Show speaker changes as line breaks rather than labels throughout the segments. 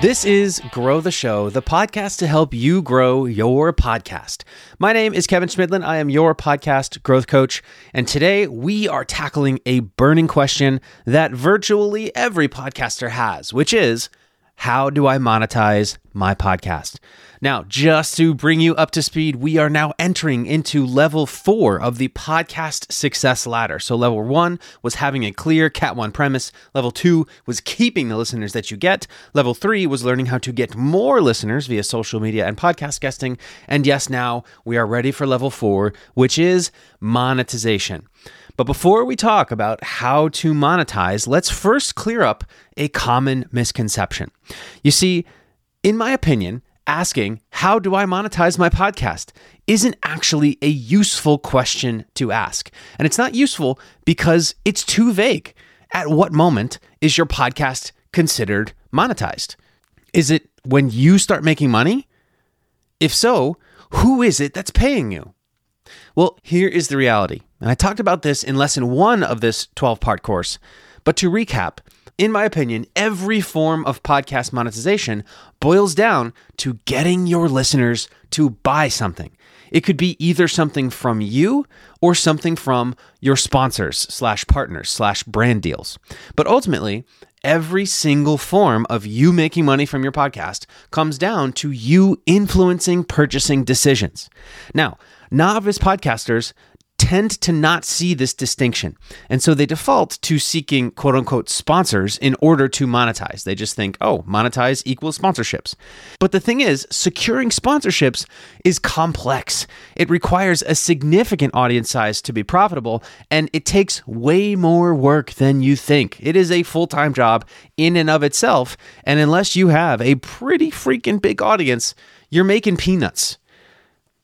This is Grow the Show, the podcast to help you grow your podcast. My name is Kevin Chemidlin. I am your podcast growth coach. And today we are tackling a burning question that virtually every podcaster has, which is how do I monetize my podcast? Now, just to bring you up to speed, we are now entering into level four of the podcast success ladder. So, level one was having a clear Cat 1 premise. Level two was keeping the listeners that you get. Level three was learning how to get more listeners via social media and podcast guesting. And yes, now we are ready for level four, which is monetization. But before we talk about how to monetize, let's first clear up a common misconception. You see, in my opinion, asking, How do I monetize my podcast? isn't actually a useful question to ask. And it's not useful because it's too vague. At what moment is your podcast considered monetized? Is it when you start making money? If so, who is it that's paying you? Well, here is the reality. And I talked about this in lesson one of this 12 part course. But to recap, in my opinion, every form of podcast monetization boils down to getting your listeners to buy something. It could be either something from you or something from your sponsors slash partners slash brand deals. But ultimately, every single form of you making money from your podcast comes down to you influencing purchasing decisions. Now, novice podcasters tend to not see this distinction. And so they default to seeking quote unquote sponsors in order to monetize. They just think, oh, monetize equals sponsorships. But the thing is, securing sponsorships is complex. It requires a significant audience size to be profitable, and it takes way more work than you think. It is a full time job in and of itself. And unless you have a pretty freaking big audience, you're making peanuts.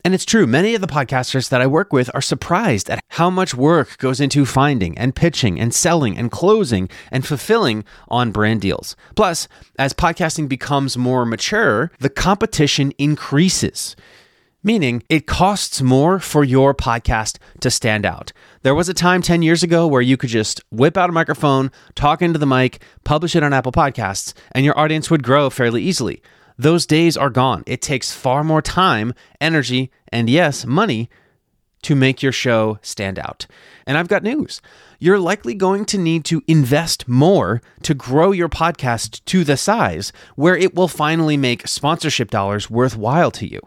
And it's true, many of the podcasters that I work with are surprised at how much work goes into finding and pitching and selling and closing and fulfilling on brand deals. Plus, as podcasting becomes more mature, the competition increases. Meaning, it costs more for your podcast to stand out. There was a time 10 years ago where you could just whip out a microphone, talk into the mic, publish it on Apple Podcasts, and your audience would grow fairly easily. Those days are gone. It takes far more time, energy, and yes, money to make your show stand out. And I've got news. You're likely going to need to invest more to grow your podcast to the size where it will finally make sponsorship dollars worthwhile to you.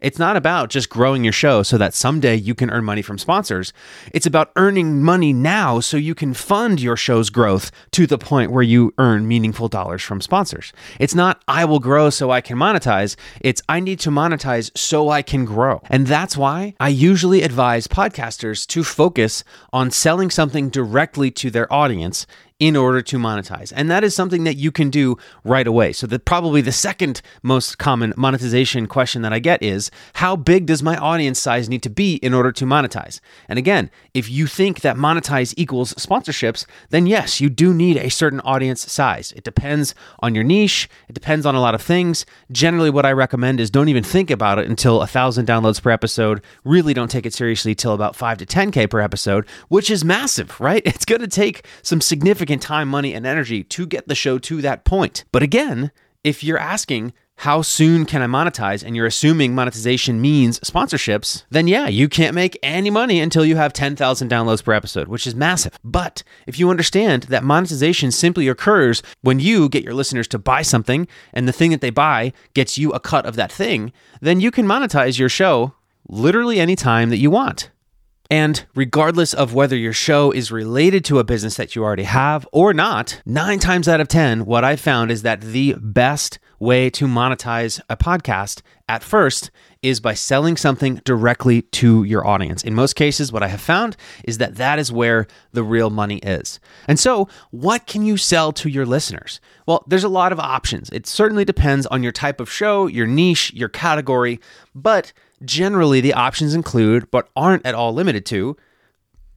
It's not about just growing your show so that someday you can earn money from sponsors. It's about earning money now so you can fund your show's growth to the point where you earn meaningful dollars from sponsors. It's not, I will grow so I can monetize. It's, I need to monetize so I can grow. And that's why I usually advise podcasters to focus on selling something directly to their audience in order to monetize. And that is something that you can do right away. So that probably the second most common monetization question that I get is how big does my audience size need to be in order to monetize? And again, if you think that monetize equals sponsorships, then yes, you do need a certain audience size. It depends on your niche, it depends on a lot of things. Generally what I recommend is don't even think about it until a 1000 downloads per episode. Really don't take it seriously till about 5 to 10k per episode, which is massive, right? It's going to take some significant significant time, money, and energy to get the show to that point. But again, if you're asking, how soon can I monetize? And you're assuming monetization means sponsorships, then yeah, you can't make any money until you have 10,000 downloads per episode, which is massive. But if you understand that monetization simply occurs when you get your listeners to buy something and the thing that they buy gets you a cut of that thing, then you can monetize your show literally any time that you want. And regardless of whether your show is related to a business that you already have or not, nine times out of 10, what I found is that the best way to monetize a podcast at first is by selling something directly to your audience. In most cases, what I have found is that that is where the real money is. And so, what can you sell to your listeners? Well, there's a lot of options. It certainly depends on your type of show, your niche, your category, but Generally, the options include, but aren't at all limited to,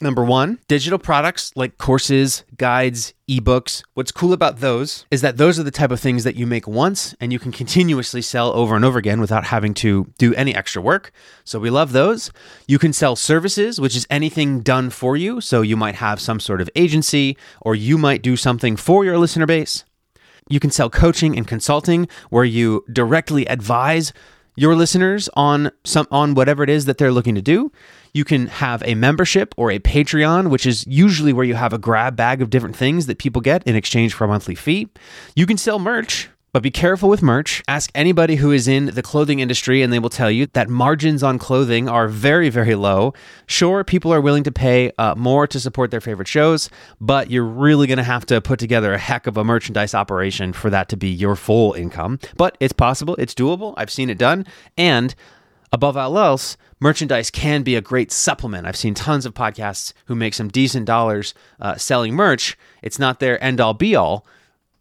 Number one, digital products like courses, guides, ebooks. What's cool about those is that those are the type of things that you make once and you can continuously sell over and over again without having to do any extra work. So we love those. You can sell services, which is anything done for you. So you might have some sort of agency or you might do something for your listener base. You can sell coaching and consulting where you directly advise your listeners on some on whatever it is that they're looking to do. You can have a membership or a Patreon, which is usually where you have a grab bag of different things that people get in exchange for a monthly fee. You can sell merch, but be careful with merch. Ask anybody who is in the clothing industry, and they will tell you that margins on clothing are very, very low. Sure, people are willing to pay uh, more to support their favorite shows, but you're really going to have to put together a heck of a merchandise operation for that to be your full income. But it's possible, it's doable. I've seen it done. And above all else, merchandise can be a great supplement. I've seen tons of podcasts who make some decent dollars uh, selling merch. It's not their end all be all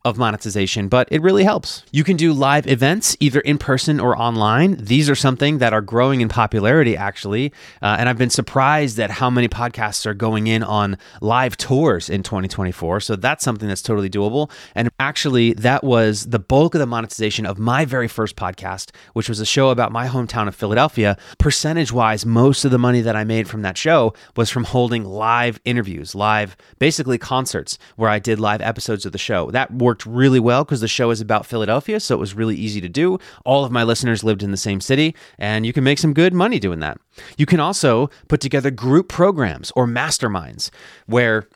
of monetization, but it really helps. You can do live events either in person or online. These are something that are growing in popularity, actually. Uh, and I've been surprised at how many podcasts are going in on live tours in 2024. So that's something that's totally doable. And actually, that was the bulk of the monetization of my very first podcast, which was a show about my hometown of Philadelphia. Percentage wise, most of the money that I made from that show was from holding live interviews, live, basically concerts where I did live episodes of the show. That worked worked really well because the show is about Philadelphia, so it was really easy to do. All of my listeners lived in the same city, and you can make some good money doing that. You can also put together group programs or masterminds where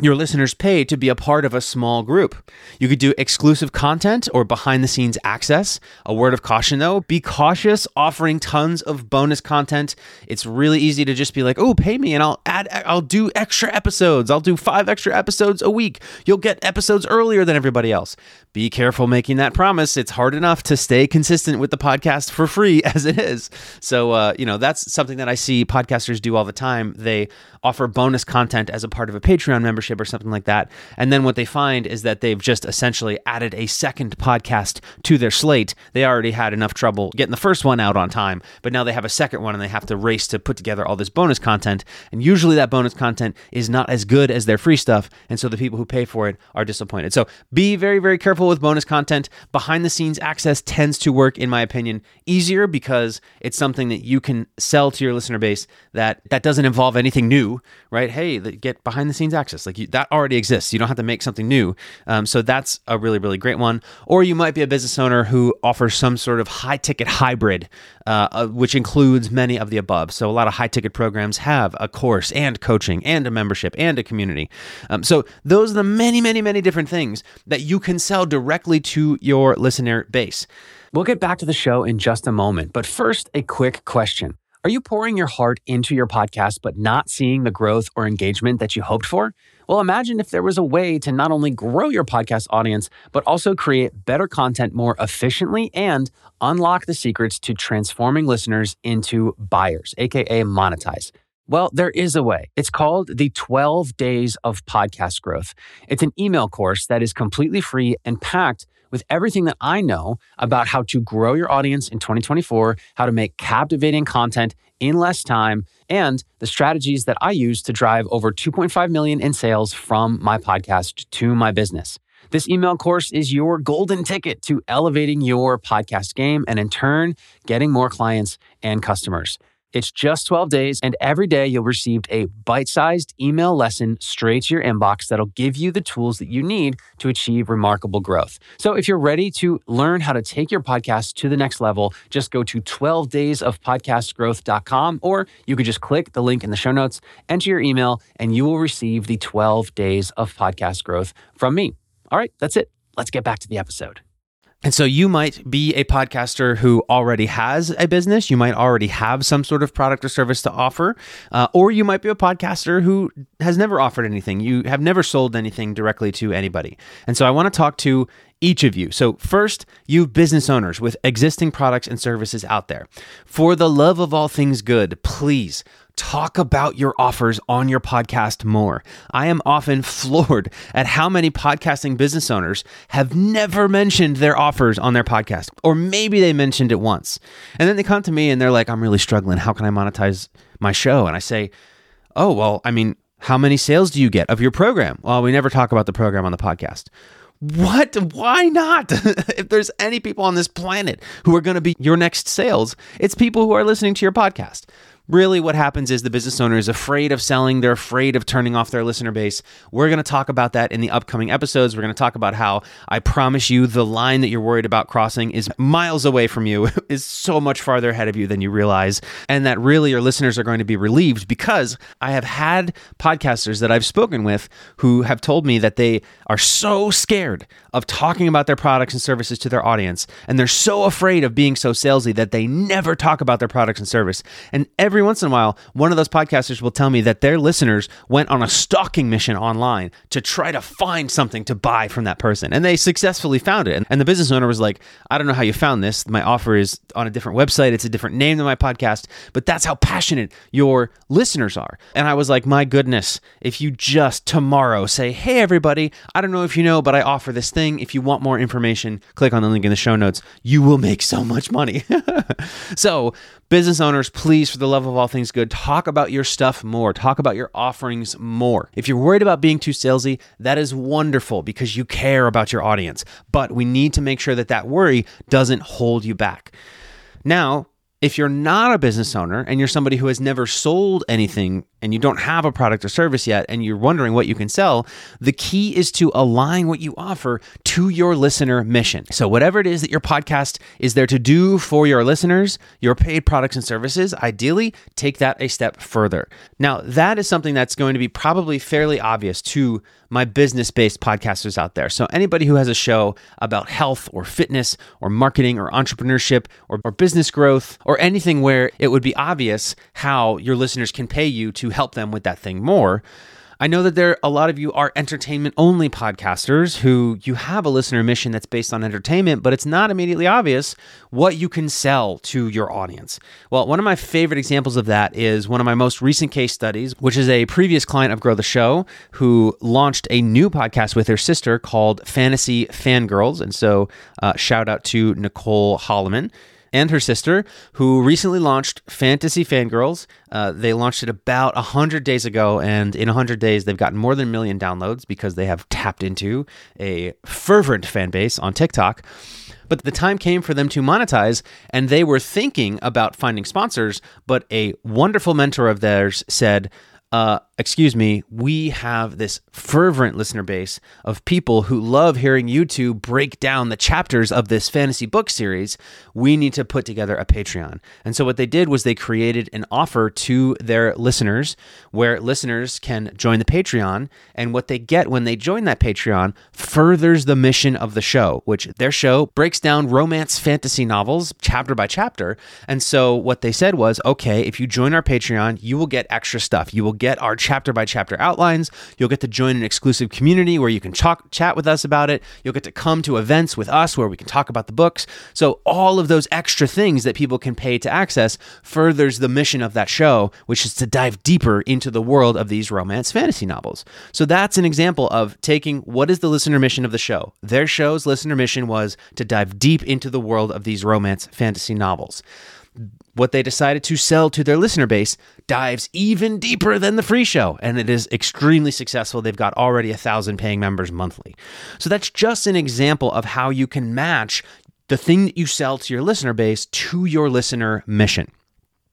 your listeners pay to be a part of a small group. You could do exclusive content or behind the scenes access. A word of caution though, be cautious offering tons of bonus content. It's really easy to just be like, "Oh, pay me and I'll add I'll do extra episodes. I'll do 5 extra episodes a week. You'll get episodes earlier than everybody else." Be careful making that promise. It's hard enough to stay consistent with the podcast for free as it is. So, uh, you know, that's something that I see podcasters do all the time. They offer bonus content as a part of a Patreon membership or something like that. And then what they find is that they've just essentially added a second podcast to their slate. They already had enough trouble getting the first one out on time, but now they have a second one and they have to race to put together all this bonus content. And usually that bonus content is not as good as their free stuff. And so the people who pay for it are disappointed. So be very, very careful with bonus content. Behind the scenes access tends to work, in my opinion, easier because it's something that you can sell to your listener base that that doesn't involve anything new right? Hey, get behind the scenes access. Like you, that already exists. You don't have to make something new. Um, so that's a really, really great one. Or you might be a business owner who offers some sort of high ticket hybrid, uh, which includes many of the above. So a lot of high ticket programs have a course and coaching and a membership and a community. Um, so those are the many, many, many different things that you can sell directly to your listener base. We'll get back to the show in just a moment, but first, a quick question. Are you pouring your heart into your podcast but not seeing the growth or engagement that you hoped for? Well, imagine if there was a way to not only grow your podcast audience, but also create better content more efficiently and unlock the secrets to transforming listeners into buyers, AKA monetize. Well, there is a way. It's called the 12 Days of Podcast Growth. It's an email course that is completely free and packed with everything that I know about how to grow your audience in 2024, how to make captivating content in less time, and the strategies that I use to drive over 2.5 million in sales from my podcast to my business. This email course is your golden ticket to elevating your podcast game and in turn, getting more clients and customers. It's just 12 days, and every day you'll receive a bite sized email lesson straight to your inbox that'll give you the tools that you need to achieve remarkable growth. So, if you're ready to learn how to take your podcast to the next level, just go to 12daysofpodcastgrowth.com, or you could just click the link in the show notes, enter your email, and you will receive the 12 days of podcast growth from me. All right, that's it. Let's get back to the episode. And so you might be a podcaster who already has a business. You might already have some sort of product or service to offer. Uh, or you might be a podcaster who has never offered anything. You have never sold anything directly to anybody. And so I want to talk to each of you. So, first, you business owners with existing products and services out there. For the love of all things good, please talk about your offers on your podcast more. I am often floored at how many podcasting business owners have never mentioned their offers on their podcast, or maybe they mentioned it once. And then they come to me and they're like, I'm really struggling. How can I monetize my show? And I say, Oh, well, I mean, how many sales do you get of your program? Well, we never talk about the program on the podcast. What? Why not? if there's any people on this planet who are going to be your next sales, it's people who are listening to your podcast. Really what happens is the business owner is afraid of selling, they're afraid of turning off their listener base. We're going to talk about that in the upcoming episodes. We're going to talk about how I promise you the line that you're worried about crossing is miles away from you, is so much farther ahead of you than you realize, and that really your listeners are going to be relieved because I have had podcasters that I've spoken with who have told me that they are so scared of talking about their products and services to their audience, and they're so afraid of being so salesy that they never talk about their products and service. And every once in a while, one of those podcasters will tell me that their listeners went on a stalking mission online to try to find something to buy from that person, and they successfully found it. And the business owner was like, "I don't know how you found this. My offer is on a different website. It's a different name than my podcast, but that's how passionate your listeners are." And I was like, "My goodness, if you just tomorrow say, "Hey everybody, I don't know if you know, but I offer this thing. If you want more information, click on the link in the show notes. You will make so much money." so, business owners, please for the love of all things good, talk about your stuff more. Talk about your offerings more. If you're worried about being too salesy, that is wonderful because you care about your audience. But we need to make sure that that worry doesn't hold you back. Now, if you're not a business owner and you're somebody who has never sold anything and you don't have a product or service yet and you're wondering what you can sell, the key is to align what you offer to your listener mission. So, whatever it is that your podcast is there to do for your listeners, your paid products and services, ideally take that a step further. Now, that is something that's going to be probably fairly obvious to my business based podcasters out there. So, anybody who has a show about health or fitness or marketing or entrepreneurship or, or, business growth or anything where it would be obvious how your listeners can pay you to help them with that thing more. I know that there a lot of you are entertainment only podcasters who you have a listener mission that's based on entertainment, but it's not immediately obvious what you can sell to your audience. Well, one of my favorite examples of that is one of my most recent case studies, which is a previous client of Grow the Show who launched a new podcast with her sister called Fantasy Fangirls. And so, uh, shout out to Nicole Holloman and her sister, who recently launched Fantasy Fangirls. Uh, they launched it about 100 days ago, and in 100 days, they've gotten more than a million downloads because they have tapped into a fervent fan base on TikTok. But the time came for them to monetize, and they were thinking about finding sponsors. But a wonderful mentor of theirs said, uh, excuse me, we have this fervent listener base of people who love hearing you two break down the chapters of this fantasy book series. We need to put together a Patreon. And so, what they did was they created an offer to their listeners where listeners can join the Patreon. And what they get when they join that Patreon furthers the mission of the show, which their show breaks down romance fantasy novels chapter by chapter. And so, what they said was okay, if you join our Patreon, you will get extra stuff. You will get our chapter by chapter outlines. You'll get to join an exclusive community where you can ch- chat with us about it. You'll get to come to events with us where we can talk about the books. So, all of those extra things that people can pay to access furthers the mission of that show, which is to dive deeper into the world of these romance fantasy novels. So, that's an example of taking what is the listener mission of the show. Their show's listener mission was to dive deep into the world of these romance fantasy novels what they decided to sell to their listener base dives even deeper than the free show, and it is extremely successful. They've got already a thousand paying members monthly. So that's just an example of how you can match the thing that you sell to your listener base to your listener mission.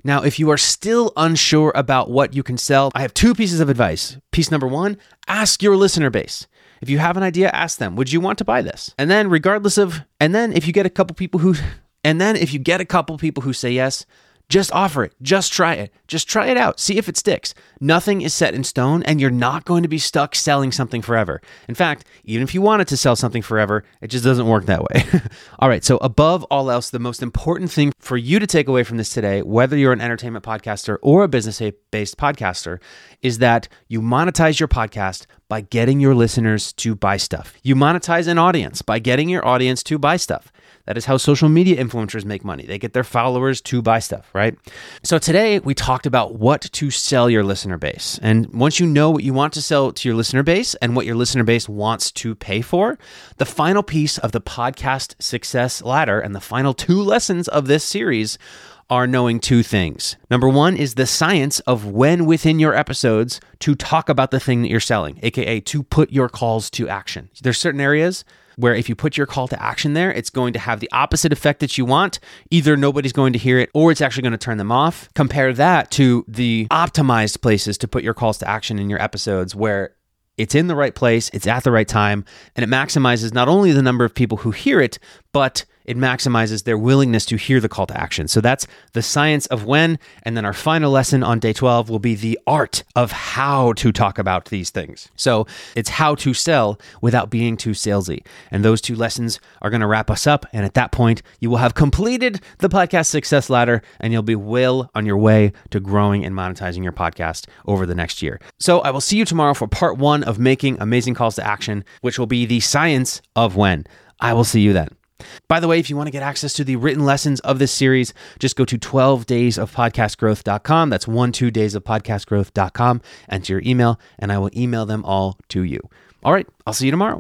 Now, if you are still unsure about what you can sell, I have two pieces of advice. Piece number one ask your listener base. If you have an idea, ask them, would you want to buy this? And then, regardless of, and then if you get a couple people who and then if you get a couple people who say yes, just offer it. Just try it. Just try it out. See if it sticks. Nothing is set in stone, and you're not going to be stuck selling something forever. In fact, even if you wanted to sell something forever, it just doesn't work that way. all right. So, above all else, the most important thing for you to take away from this today, whether you're an entertainment podcaster or a business based podcaster, is that you monetize your podcast by getting your listeners to buy stuff. You monetize an audience by getting your audience to buy stuff. That is how social media influencers make money. They get their followers to buy stuff, right? So today we talked about what to sell your listener base. And once you know what you want to sell to your listener base and what your listener base wants to pay for, the final piece of the podcast success ladder and the final two lessons of this series are knowing two things. Number one is the science of when within your episodes to talk about the thing that you're selling, aka to put your calls to action. There's certain areas where if you put your call to action there, it's going to have the opposite effect that you want. Either nobody's going to hear it or it's actually going to turn them off. Compare that to the optimized places to put your calls to action in your episodes where it's in the right place, it's at the right time, and it maximizes not only the number of people who hear it, but it maximizes their willingness to hear the call to action. So that's the science of when. And then our final lesson on day 12 will be the art of how to talk about these things. So it's how to sell without being too salesy. And those two lessons are going to wrap us up. And at that point, you will have completed the podcast success ladder and you'll be well on your way to growing and monetizing your podcast over the next year. So I will see you tomorrow for part one of making amazing calls to action, which will be the science of when. I will see you then. By the way, if you want to get access to the written lessons of this series, just go to 12daysofpodcastgrowth.com. That's one, two days of podcastgrowth.com. Enter your email, and I will email them all to you. All right, I'll see you tomorrow.